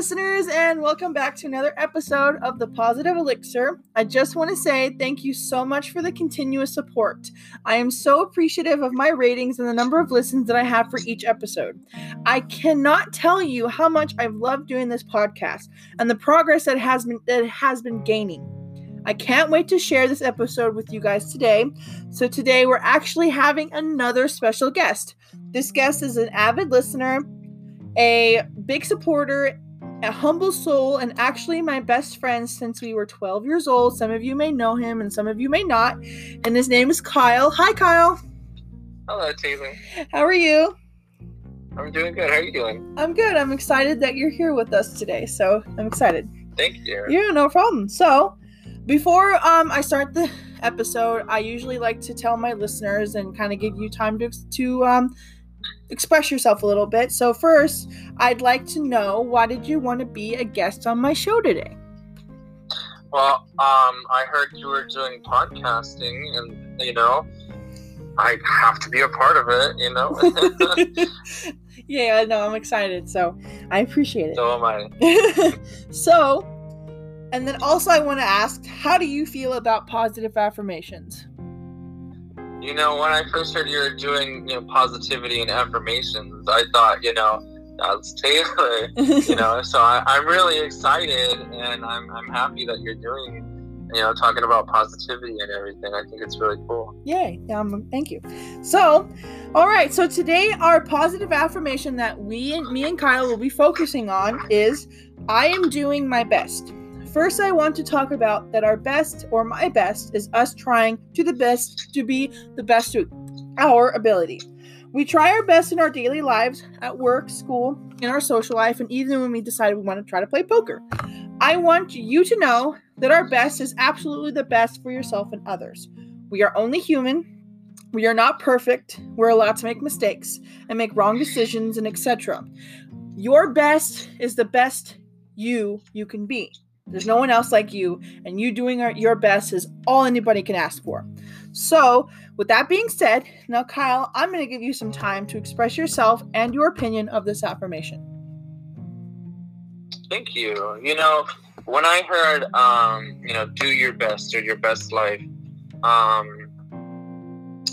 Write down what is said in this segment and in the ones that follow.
listeners, and welcome back to another episode of the Positive Elixir. I just want to say thank you so much for the continuous support. I am so appreciative of my ratings and the number of listens that I have for each episode. I cannot tell you how much I've loved doing this podcast and the progress that has been that has been gaining. I can't wait to share this episode with you guys today. So today we're actually having another special guest. This guest is an avid listener a big supporter, a humble soul, and actually my best friend since we were 12 years old. Some of you may know him and some of you may not. And his name is Kyle. Hi, Kyle. Hello, Taylor. How are you? I'm doing good. How are you doing? I'm good. I'm excited that you're here with us today. So I'm excited. Thank you. Yeah, no problem. So before um, I start the episode, I usually like to tell my listeners and kind of give you time to to um, express yourself a little bit. So first, I'd like to know why did you want to be a guest on my show today? Well, um, I heard you were doing podcasting, and you know, I have to be a part of it. You know. yeah, no, I'm excited. So I appreciate it. So am I. so, and then also I want to ask, how do you feel about positive affirmations? You know, when I first heard you were doing, you know, positivity and affirmations, I thought, you know, that's Taylor. you know, so I, am really excited and I'm, I'm happy that you're doing, you know, talking about positivity and everything. I think it's really cool. Yay. Um, thank you. So, all right. So today, our positive affirmation that we and me and Kyle will be focusing on is I am doing my best. First, I want to talk about that our best or my best is us trying to the best to be the best to our ability. We try our best in our daily lives, at work, school, in our social life, and even when we decide we want to try to play poker. I want you to know that our best is absolutely the best for yourself and others. We are only human. We are not perfect. We're allowed to make mistakes and make wrong decisions and etc. Your best is the best you you can be. There's no one else like you, and you doing your best is all anybody can ask for. So, with that being said, now, Kyle, I'm going to give you some time to express yourself and your opinion of this affirmation. Thank you. You know, when I heard, um, you know, do your best or your best life, um,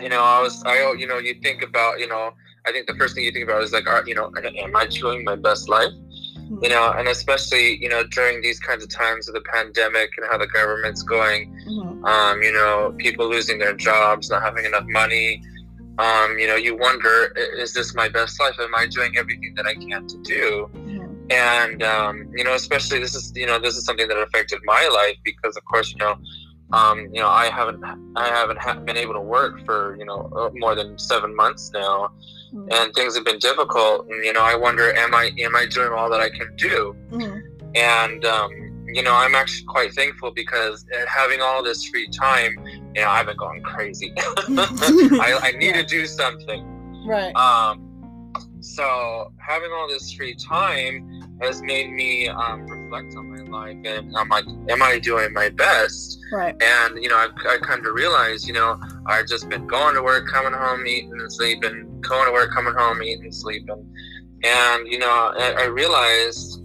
you know, I was, I, you know, you think about, you know, I think the first thing you think about is like, are, you know, am I doing my best life? You know, and especially you know during these kinds of times of the pandemic and how the government's going, mm-hmm. um, you know, people losing their jobs, not having enough money. Um, you know, you wonder, is this my best life? Am I doing everything that I can to do? Mm-hmm. And um, you know, especially this is you know this is something that affected my life because of course you know. Um, you know, I haven't, I haven't ha- been able to work for you know uh, more than seven months now, mm-hmm. and things have been difficult. And you know, I wonder, am I am I doing all that I can do? Mm-hmm. And um, you know, I'm actually quite thankful because having all this free time, you know, I've been going crazy. I, I, need yeah. to do something. Right. Um, so having all this free time has made me um, reflect on my life and I'm like, am I doing my best? Right. And you know, I, I kind of realized, you know, I've just been going to work, coming home, eating and sleeping, going to work, coming home, eating, and sleeping, and you know, I, I realized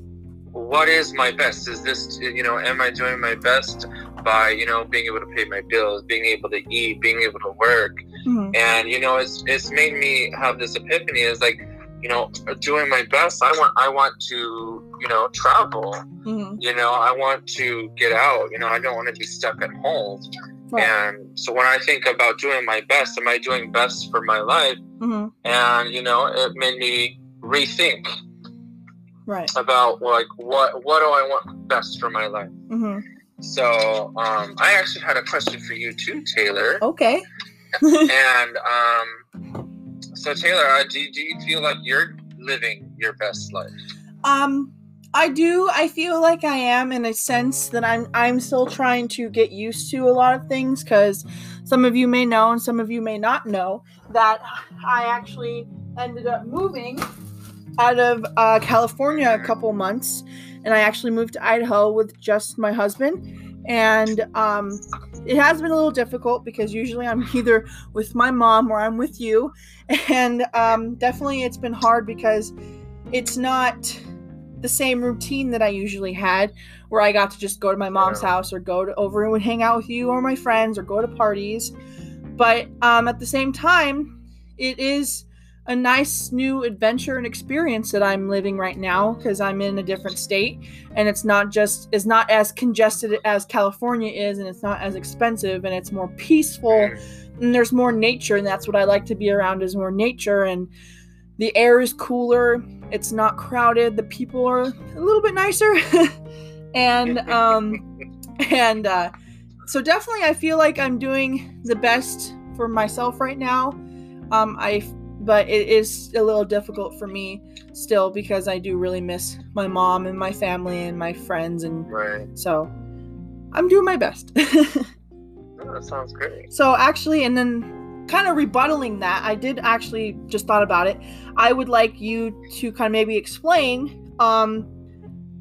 what is my best? Is this, you know, am I doing my best by, you know, being able to pay my bills, being able to eat, being able to work, mm-hmm. and you know, it's it's made me have this epiphany. Is like you know, doing my best. I want, I want to, you know, travel. Mm-hmm. You know, I want to get out. You know, I don't want to be stuck at home. Right. And so when I think about doing my best, am I doing best for my life? Mm-hmm. And you know, it made me rethink. Right. About like what what do I want best for my life? Mm-hmm. So um, I actually had a question for you too, Taylor. Okay. and um, so Taylor, uh, do, do you feel like you're living your best life? Um, I do. I feel like I am in a sense that I'm I'm still trying to get used to a lot of things because some of you may know and some of you may not know that I actually ended up moving out of uh, California a couple months, and I actually moved to Idaho with just my husband and um, it has been a little difficult because usually I'm either with my mom or I'm with you, and um, definitely it's been hard because it's not the same routine that I usually had, where I got to just go to my mom's house or go to over and hang out with you or my friends or go to parties. But um, at the same time, it is a nice new adventure and experience that I'm living right now because I'm in a different state. And it's not just it's not as congested as California is and it's not as expensive and it's more peaceful and there's more nature and that's what I like to be around is more nature. And the air is cooler it's not crowded the people are a little bit nicer and um and uh so definitely I feel like I'm doing the best for myself right now um I but it is a little difficult for me still because I do really miss my mom and my family and my friends and Right. so I'm doing my best Oh, that sounds great. So actually, and then kind of rebuttaling that, I did actually just thought about it. I would like you to kind of maybe explain um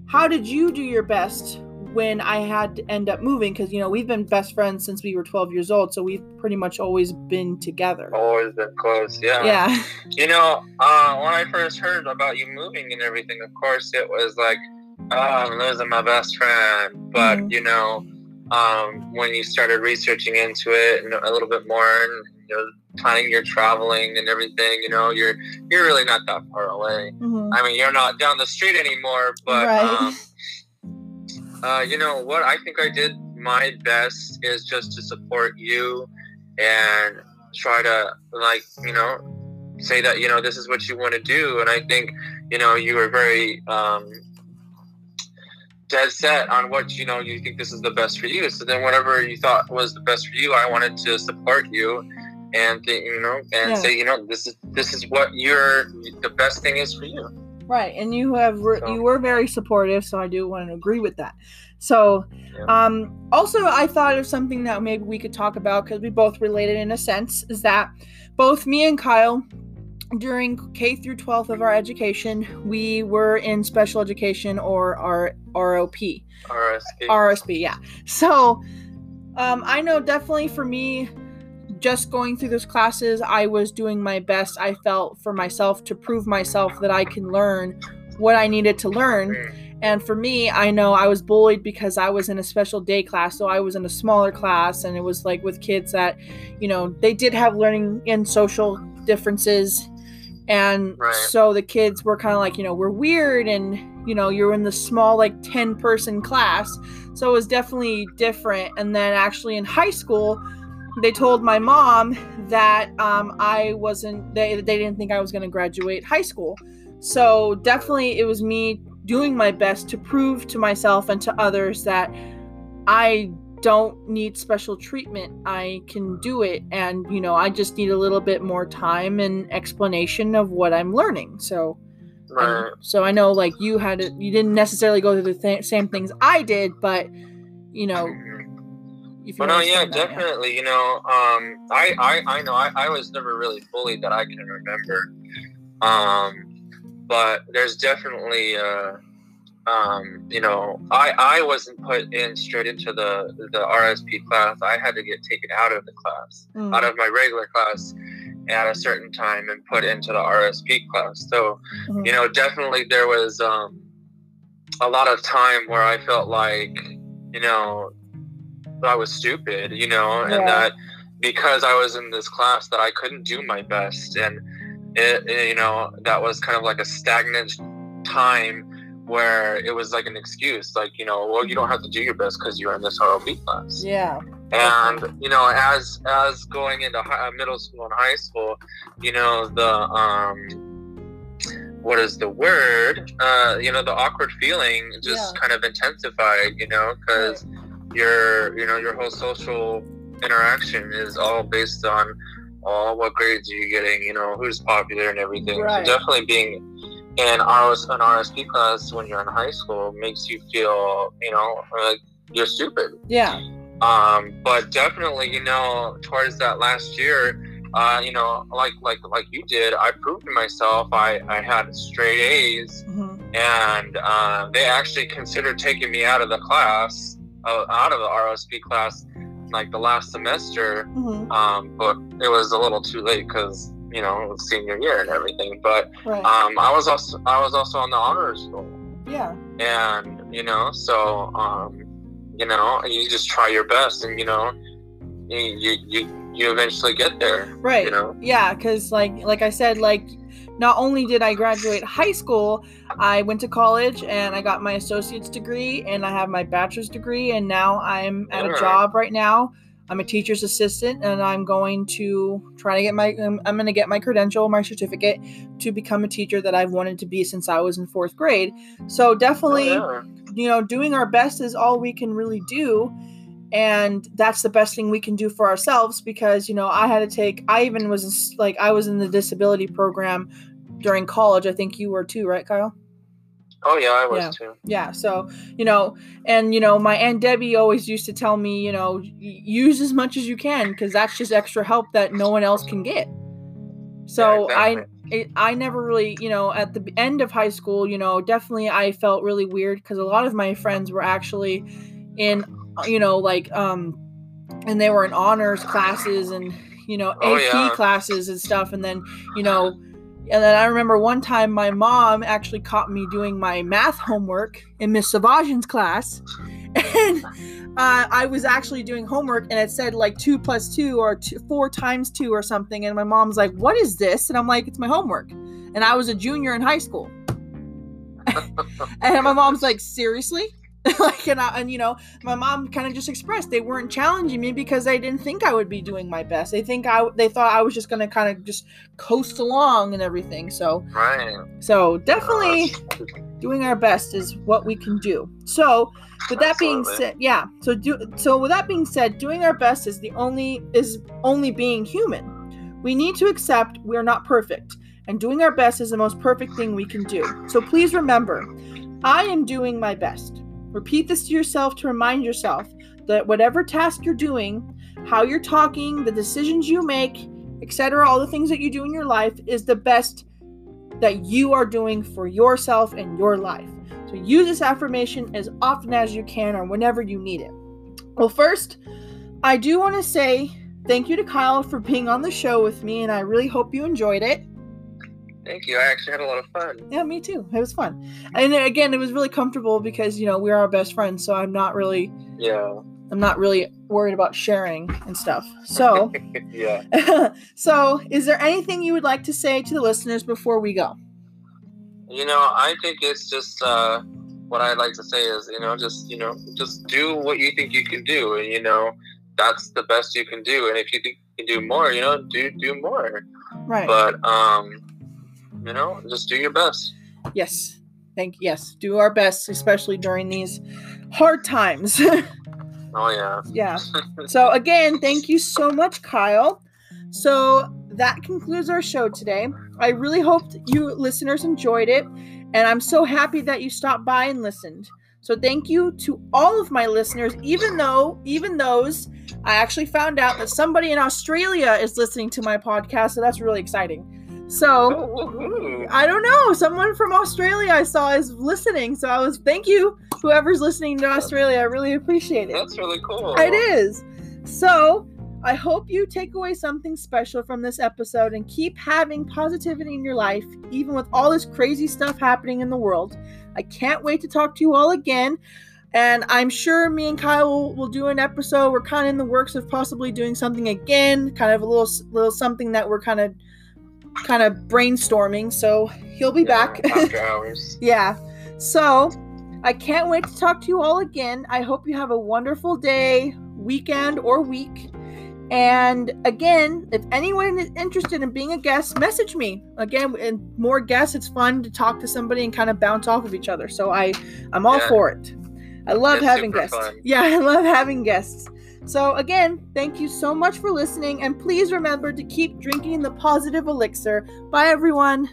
how did you do your best when I had to end up moving because you know we've been best friends since we were 12 years old, so we've pretty much always been together. Always been close. Yeah. Yeah. You know, uh, when I first heard about you moving and everything, of course, it was like, oh, I'm losing my best friend. But, Mhm. you know, um, when you started researching into it and a little bit more and, you know, planning your traveling and everything, you know, you're you're really not that far away. Mhm. I mean, you're not down the street anymore, but Right. um, uh, you know what? I think I did my best is just to support you and try to like you know say that you know this is what you want to do, and I think you know you were very um, dead set on what you know you think this is the best for you. So then whatever you thought was the best for you, I wanted to support you and think, you know and Yeah. say you know this is this is what your the best thing is for you. Right, and you have re- So- you were very supportive, so I do want to agree with that. So, Yeah. um, also I thought of something that maybe we could talk about because we both related in a sense is that both me and Kyle during K through 12th of our education, we were in special education or our ROP. RSP. RSB, yeah. So, um, I know definitely for me, just going through those classes, I was doing my best. I felt for myself to prove myself that I can learn what I needed to learn. Mm. And for me, I know I was bullied because I was in a special day class. So I was in a smaller class, and it was like with kids that, you know, they did have learning and social differences. And Right. so the kids were kind of like, you know, we're weird. And, you know, you're in the small, like 10 person class. So it was definitely different. And then actually in high school, they told my mom that um, I wasn't, they, they didn't think I was going to graduate high school. So definitely it was me doing my best to prove to myself and to others that I don't need special treatment. I can do it. And, you know, I just need a little bit more time and explanation of what I'm learning. So, and Right. so I know like you had you didn't necessarily go through the th- same things I did, but, you know, if you Well, no, yeah, that, definitely. You know, um, I, I, I know I, I was never really bullied that I can remember. Um, but there's definitely, uh, um, you know, I, I wasn't put in straight into the the RSP class. I had to get taken out of the class, Mm, out of my regular class, at a certain time and put into the RSP class. So, mhm. you know, definitely there was um, a lot of time where I felt like, you know, I was stupid, you know, and Yeah. that because I was in this class that I couldn't do my best, and it, it, you know, that was kind of like a stagnant time where it was like an excuse, like you know, well, you don't have to do your best because you're in this ROB class yeah. and you know as as going into hi- uh, middle school and high school you know the um what is the word uh you know the awkward feeling just Yeah. kind of intensified you know because your you know your whole social interaction is all based on all what grades are you getting you know who's popular and everything Right. so definitely being in RS, an RSP class when you're in high school makes you feel you know like you're stupid Yeah. um, but definitely, you know, towards that last year, uh, you know, like like like you did, I proved to myself I I had straight A's, hmm and uh, they actually considered taking me out of the class, uh, out of the RSP class, like the last semester. hmm Um, but it was a little too late because you know senior year and everything. But Right. um, I was also I was also on the honors roll. Yeah. And you know, so um, you know, you just try your best, and you know, you you you, you eventually get there. Right. You know. Yeah, because like like I said, like not only did I graduate high school, I went to college and I got my associate's degree and I have my bachelor's degree and now I'm at a job right now. I'm a teacher's assistant and I'm going to try to get my um, I'm going to get my credential, my certificate to become a teacher that I've wanted to be since I was in 4th grade. So definitely Oh, you know, doing our best is all we can really do. And that's the best thing we can do for ourselves because, you know, I had to take, I even was like, I was in the disability program during college. I think you were too, right, Kyle? Oh yeah, I was Yeah. too. Yeah. So, you know, and, you know, my Aunt Debbie always used to tell me, you know, use as much as you can because that's just extra help that no one else can get. So Yeah, I, it, I never really, you know, at the end of high school, you know, definitely I felt really weird because a lot of my friends were actually in, uh, you know, like, um, and they were in honors classes and, you know, AP Oh, yeah. classes and stuff. And then, you know, and then I remember one time my mom actually caught me doing my math homework in Miss Savajan's class. And uh, I was actually doing homework and it said like two plus two or two, four times two or something. And my mom's like, What is this? And I'm like, It's my homework. And I was a junior in high school. and my mom's like, Seriously? like, and, I, and you know, my mom kind of just expressed they weren't challenging me because they didn't think I would be doing my best. They think I, they thought I was just going to kind of just coast along and everything. So, Right. so definitely doing our best is what we can do. So, with that being said, yeah. So do so with that being said, doing our best is the only is only being human. We need to accept we are not perfect, and doing our best is the most perfect thing we can do. So please remember, I am doing my best. Repeat this to yourself to remind yourself that whatever task you're doing, how you're talking, the decisions you make, etc., all the things that you do in your life is the best that you are doing for yourself and your life. So use this affirmation as often as you can or whenever you need it. Well, first, I do want to say thank you to Kyle for being on the show with me, and I really hope you enjoyed it. Thank you. I actually had a lot of fun. Yeah, me too. It was fun. And again, it was really comfortable because, you know, we're our best friends, so I'm not really Yeah. I'm not really worried about sharing and stuff. So, yeah. so is there anything you would like to say to the listeners before we go? You know, I think it's just uh, what I like to say is, you know, just you know, just do what you think you can do, and you know, that's the best you can do. And if you think you can do more, you know, do do more. Right. But um, you know, just do your best. Yes. Thank yes. Do our best, especially during these hard times. Oh yeah. yeah. So again, thank you so much, Kyle. So that concludes our show today. I really hope you listeners enjoyed it, and I'm so happy that you stopped by and listened. So thank you to all of my listeners, even though even those I actually found out that somebody in Australia is listening to my podcast, so that's really exciting. So oh, Woo-hoo. I don't know. Someone from Australia I saw is listening. So I was thank you, whoever's listening to Australia. I really appreciate it. That's really cool. It is. So I hope you take away something special from this episode and keep having positivity in your life, even with all this crazy stuff happening in the world. I can't wait to talk to you all again. And I'm sure me and Kyle will, will do an episode. We're kind of in the works of possibly doing something again, kind of a little little something that we're kind of kind of brainstorming. So he'll be Yeah, back. after hours. yeah. So I can't wait to talk to you all again. I hope you have a wonderful day, weekend, or week. And again, if anyone is interested in being a guest, message me. Again, and more guests, it's fun to talk to somebody and kind of bounce off of each other. So I, I'm all Yeah. for it. I love It's having guests. fun. Yeah, I love having guests. So again, thank you so much for listening, and please remember to keep drinking the positive elixir. Bye, everyone.